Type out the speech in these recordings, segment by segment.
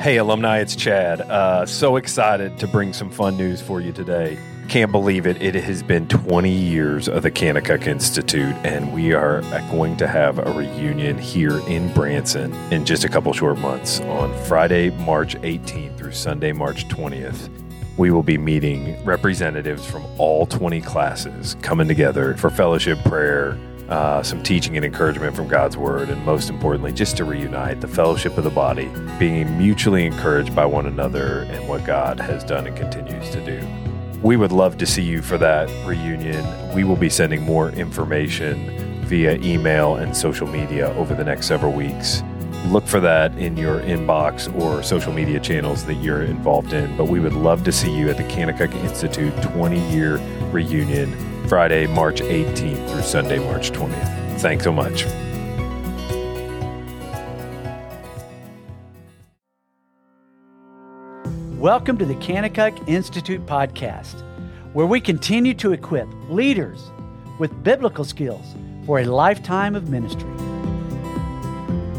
Hey, alumni, it's Chad. Uh, so excited to bring some fun news for you today. Can't believe it. It has been 20 years of the Kanakuk Institute, and we are going to have a reunion here in Branson in just a couple short months on Friday, March 18th through Sunday, March 20th. We will be meeting representatives from all 20 classes coming together for fellowship, prayer, uh, some teaching and encouragement from God's Word, and most importantly, just to reunite the fellowship of the body, being mutually encouraged by one another and what God has done and continues to do. We would love to see you for that reunion. We will be sending more information via email and social media over the next several weeks. Look for that in your inbox or social media channels that you're involved in. But we would love to see you at the Kanakuk Institute 20 year reunion Friday, March 18th through Sunday, March 20th. Thanks so much. Welcome to the Kanakuk Institute podcast, where we continue to equip leaders with biblical skills for a lifetime of ministry.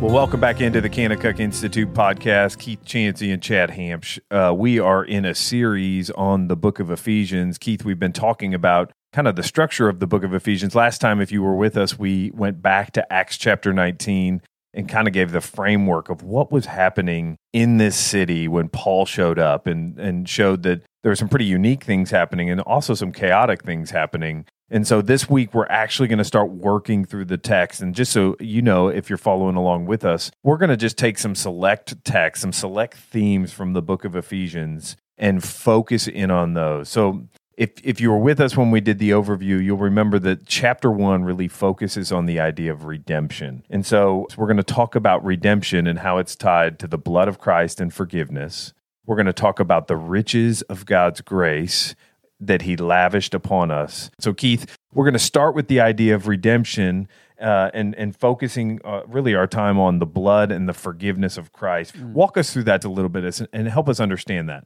Well, welcome back into the Kanakuk Institute podcast. Keith Chansey and Chad Hampsh. Uh, we are in a series on the book of Ephesians. Keith, we've been talking about kind of the structure of the book of Ephesians. Last time, if you were with us, we went back to Acts chapter 19 and kind of gave the framework of what was happening in this city when Paul showed up and, and showed that there were some pretty unique things happening and also some chaotic things happening. And so this week, we're actually going to start working through the text. And just so you know, if you're following along with us, we're going to just take some select text, some select themes from the book of Ephesians and focus in on those. So if if you were with us when we did the overview, you'll remember that chapter one really focuses on the idea of redemption. And so, so we're going to talk about redemption and how it's tied to the blood of Christ and forgiveness. We're going to talk about the riches of God's grace that he lavished upon us. So, Keith, we're going to start with the idea of redemption uh, and and focusing uh, really our time on the blood and the forgiveness of Christ. Mm. Walk us through that a little bit and help us understand that.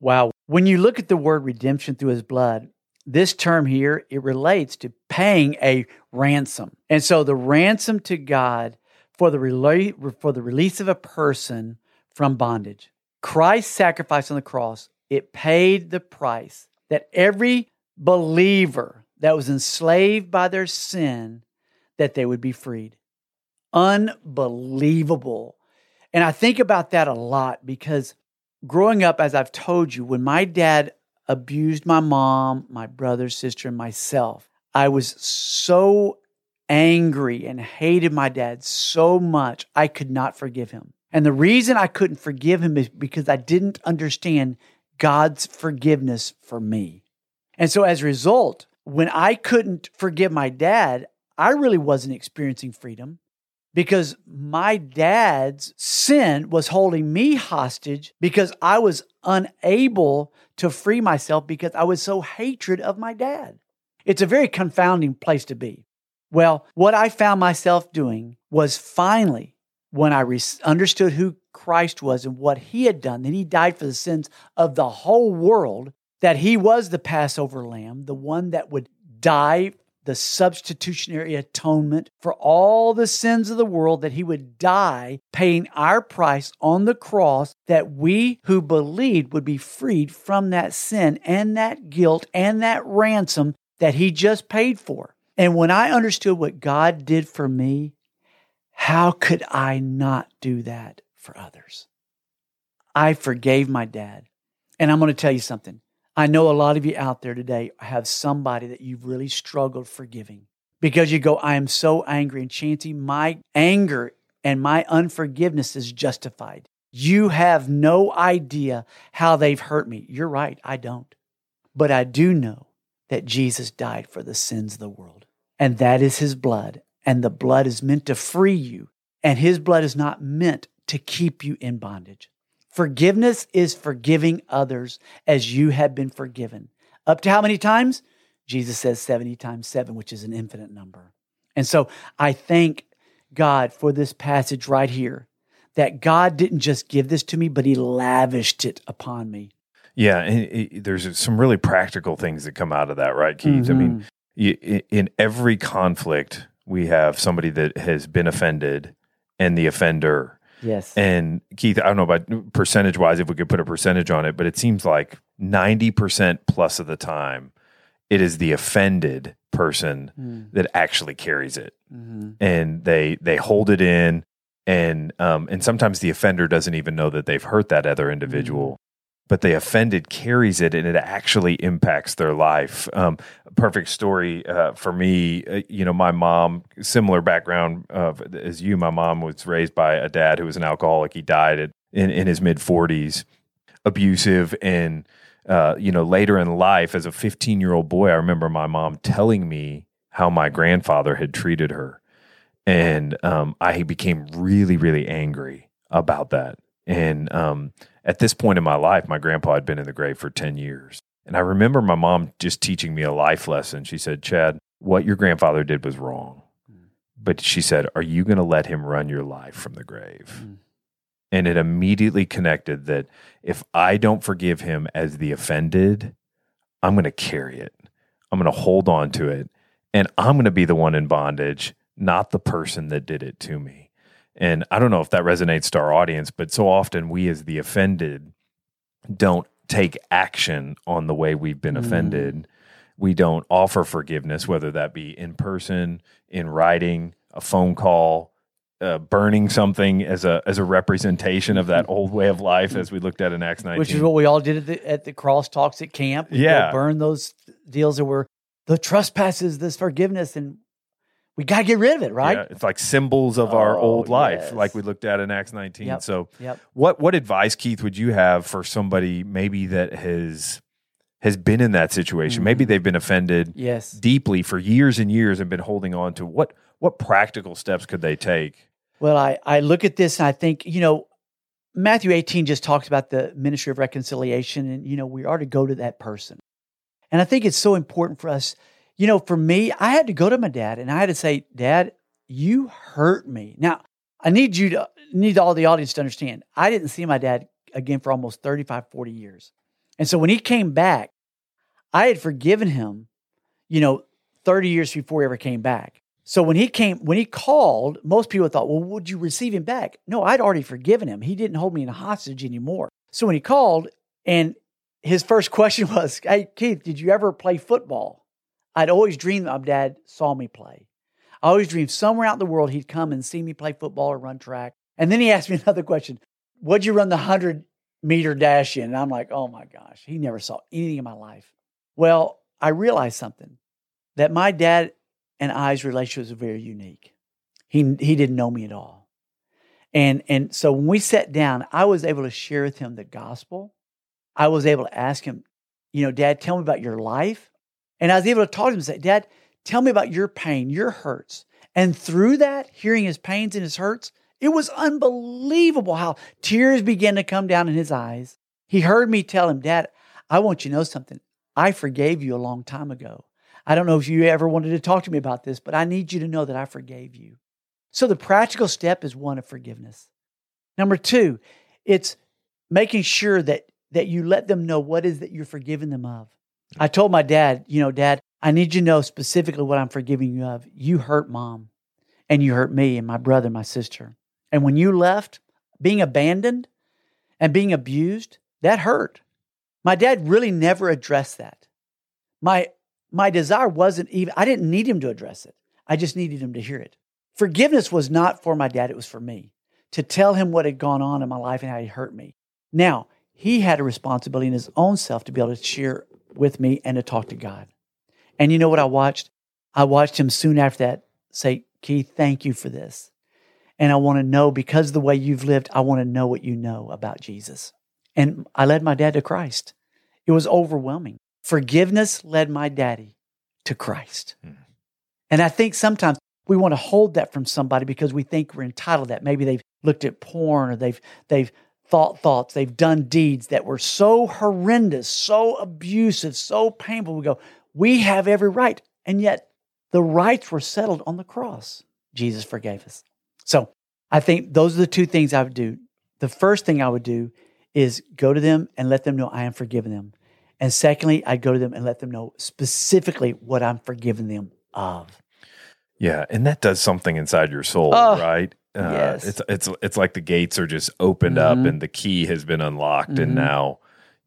Wow. When you look at the word redemption through his blood, this term here, it relates to paying a ransom. And so the ransom to God for the, rela- for the release of a person from bondage. Christ's sacrifice on the cross, it paid the price that every believer that was enslaved by their sin that they would be freed. Unbelievable. And I think about that a lot because growing up, as I've told you, when my dad abused my mom, my brother, sister, and myself, I was so angry and hated my dad so much, I could not forgive him. And the reason I couldn't forgive him is because I didn't understand God's forgiveness for me. And so as a result, when I couldn't forgive my dad, I really wasn't experiencing freedom because my dad's sin was holding me hostage because I was unable to free myself because I was so hatred of my dad. It's a very confounding place to be. Well, what I found myself doing was finally when I re- understood who Christ was and what he had done, that he died for the sins of the whole world, that he was the Passover lamb, the one that would die the substitutionary atonement for all the sins of the world, that he would die paying our price on the cross, that we who believed would be freed from that sin and that guilt and that ransom that he just paid for. And when I understood what God did for me, how could I not do that for others? I forgave my dad. And I'm going to tell you something. I know a lot of you out there today have somebody that you've really struggled forgiving because you go, I am so angry. And Chansey, my anger and my unforgiveness is justified. You have no idea how they've hurt me. You're right, I don't. But I do know that Jesus died for the sins of the world, and that is his blood. And the blood is meant to free you, and his blood is not meant to keep you in bondage. Forgiveness is forgiving others as you have been forgiven. Up to how many times? Jesus says 70 times 7, which is an infinite number. And so I thank God for this passage right here that God didn't just give this to me, but He lavished it upon me. Yeah, and it, there's some really practical things that come out of that, right, Keith? Mm-hmm. I mean, mm-hmm. in every conflict, we have somebody that has been offended and the offender Yes. And Keith, I don't know about percentage wise if we could put a percentage on it, but it seems like 90% plus of the time it is the offended person Mm. that actually carries it. Mhm. And they they hold it in and um and sometimes the offender doesn't even know that they've hurt that other individual. But the offended carries it, and it actually impacts their life. Um, perfect story uh, for me. Uh, you know, my mom, similar background uh, as you. My mom was raised by a dad who was an alcoholic. He died at, in in his mid forties, abusive, and uh, you know, later in life, as a 15 year old boy, I remember my mom telling me how my grandfather had treated her. And um, I became really, really angry about that. And um, at this point in my life, my grandpa had been in the grave for 10 years. And I remember my mom just teaching me a life lesson. She said, Chad, what your grandfather did was wrong. But she said, Are you going to let him run your life from the grave? Mm. And it immediately connected that if I don't forgive him as the offended, I'm going to carry it. I'm going to hold on to it. And I'm going to be the one in bondage, not the person that did it to me. And I don't know if that resonates to our audience, but so often we, as the offended, don't take action on the way we've been Mm. offended. We don't offer forgiveness, whether that be in person, in writing, a phone call, uh, burning something as a as a representation of that old way of life, as we looked at in Acts 19. Which is what we all did at the, at the cross talks at camp. We'd Yeah. burn those deals that were the trespasses, this forgiveness, and we got to get rid of it, right? Yeah, it's like symbols of our Oh, old life, yes. like we looked at in Acts 19. Yep. So, Yep. what what advice, Keith, would you have for somebody maybe that has has been in that situation? Maybe Mm. they've been offended Yes. deeply for years and years and been holding on to what what practical steps could they take? Well, I, I look at this and I think, you know, Matthew 18 just talks about the ministry of reconciliation, and, you know, we are to go to that person. And I think it's so important for us. You know, for me, I had to go to my dad and I had to say, Dad, you hurt me. Now, I need you to, need all the audience to understand, I didn't see my dad again for almost 35, 40 years. And so when he came back, I had forgiven him, you know, 30 years before he ever came back. So when he came, when he called, most people thought, well, would you receive him back? No, I'd already forgiven him. He didn't hold me in a hostage anymore. So when he called, and his first question was, Hey, Keith, did you ever play football? I'd always dreamed my dad saw me play. I always dreamed somewhere out in the world he'd come and see me play football or run track. And then he asked me another question What'd you run the 100 meter dash in? And I'm like, Oh my gosh, he never saw anything in my life. Well, I realized something that my dad and I's relationship was very unique. He he didn't know me at all. And and so when we sat down, I was able to share with him the gospel. I was able to ask him, you know, Dad, tell me about your life. And I was able to talk to him and say, Dad, tell me about your pain, your hurts. And through that, hearing his pains and his hurts, it was unbelievable how tears began to come down in his eyes. He heard me tell him, Dad, I want you to know something. I forgave you a long time ago. I don't know if you ever wanted to talk to me about this, but I need you to know that I forgave you. So the practical step is one of forgiveness. Number two, it's making sure that that you let them know what is that you're forgiving them of. I told my dad, you know, Dad, I need you to know specifically what I'm forgiving you of. You hurt mom, and you hurt me, and my brother, and my sister. And when you left, being abandoned and being abused, that hurt. My dad really never addressed that. My my desire wasn't even I didn't need him to address it. I just needed him to hear it. Forgiveness was not for my dad, it was for me to tell him what had gone on in my life and how he hurt me. Now, he had a responsibility in his own self to be able to share with me and to talk to God. And you know what I watched? I watched him soon after that say, Keith, thank you for this. And I want to know because of the way you've lived, I want to know what you know about Jesus. And I led my dad to Christ. It was overwhelming. Forgiveness led my daddy to Christ. Hmm. And I think sometimes we want to hold that from somebody because we think we're entitled to that. Maybe they've looked at porn or they've they've thought thoughts, they've done deeds that were so horrendous, so abusive, so painful. We go, we have every right. And yet the rights were settled on the cross. Jesus forgave us. So I think those are the two things I would do. The first thing I would do is go to them and let them know I am forgiving them. And secondly, I'd go to them and let them know specifically what I'm forgiving them of. Yeah, and that does something inside your soul, Oh, right? Uh, yes. It's it's it's like the gates are just opened up Mhm. and the key has been unlocked, Mhm. and now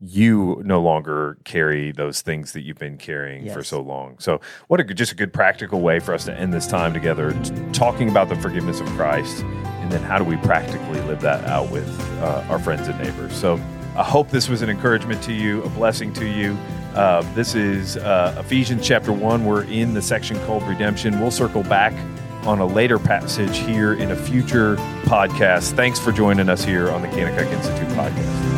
you no longer carry those things that you've been carrying for so long. So, what a just a good practical way for us to end this time together, t- talking about the forgiveness of Christ, and then how do we practically live that out with uh, our friends and neighbors. So, I hope this was an encouragement to you, a blessing to you. Uh, this is uh, Ephesians chapter 1. We're in the section called Redemption. We'll circle back on a later passage here in a future podcast. Thanks for joining us here on the Kanakuk Institute podcast.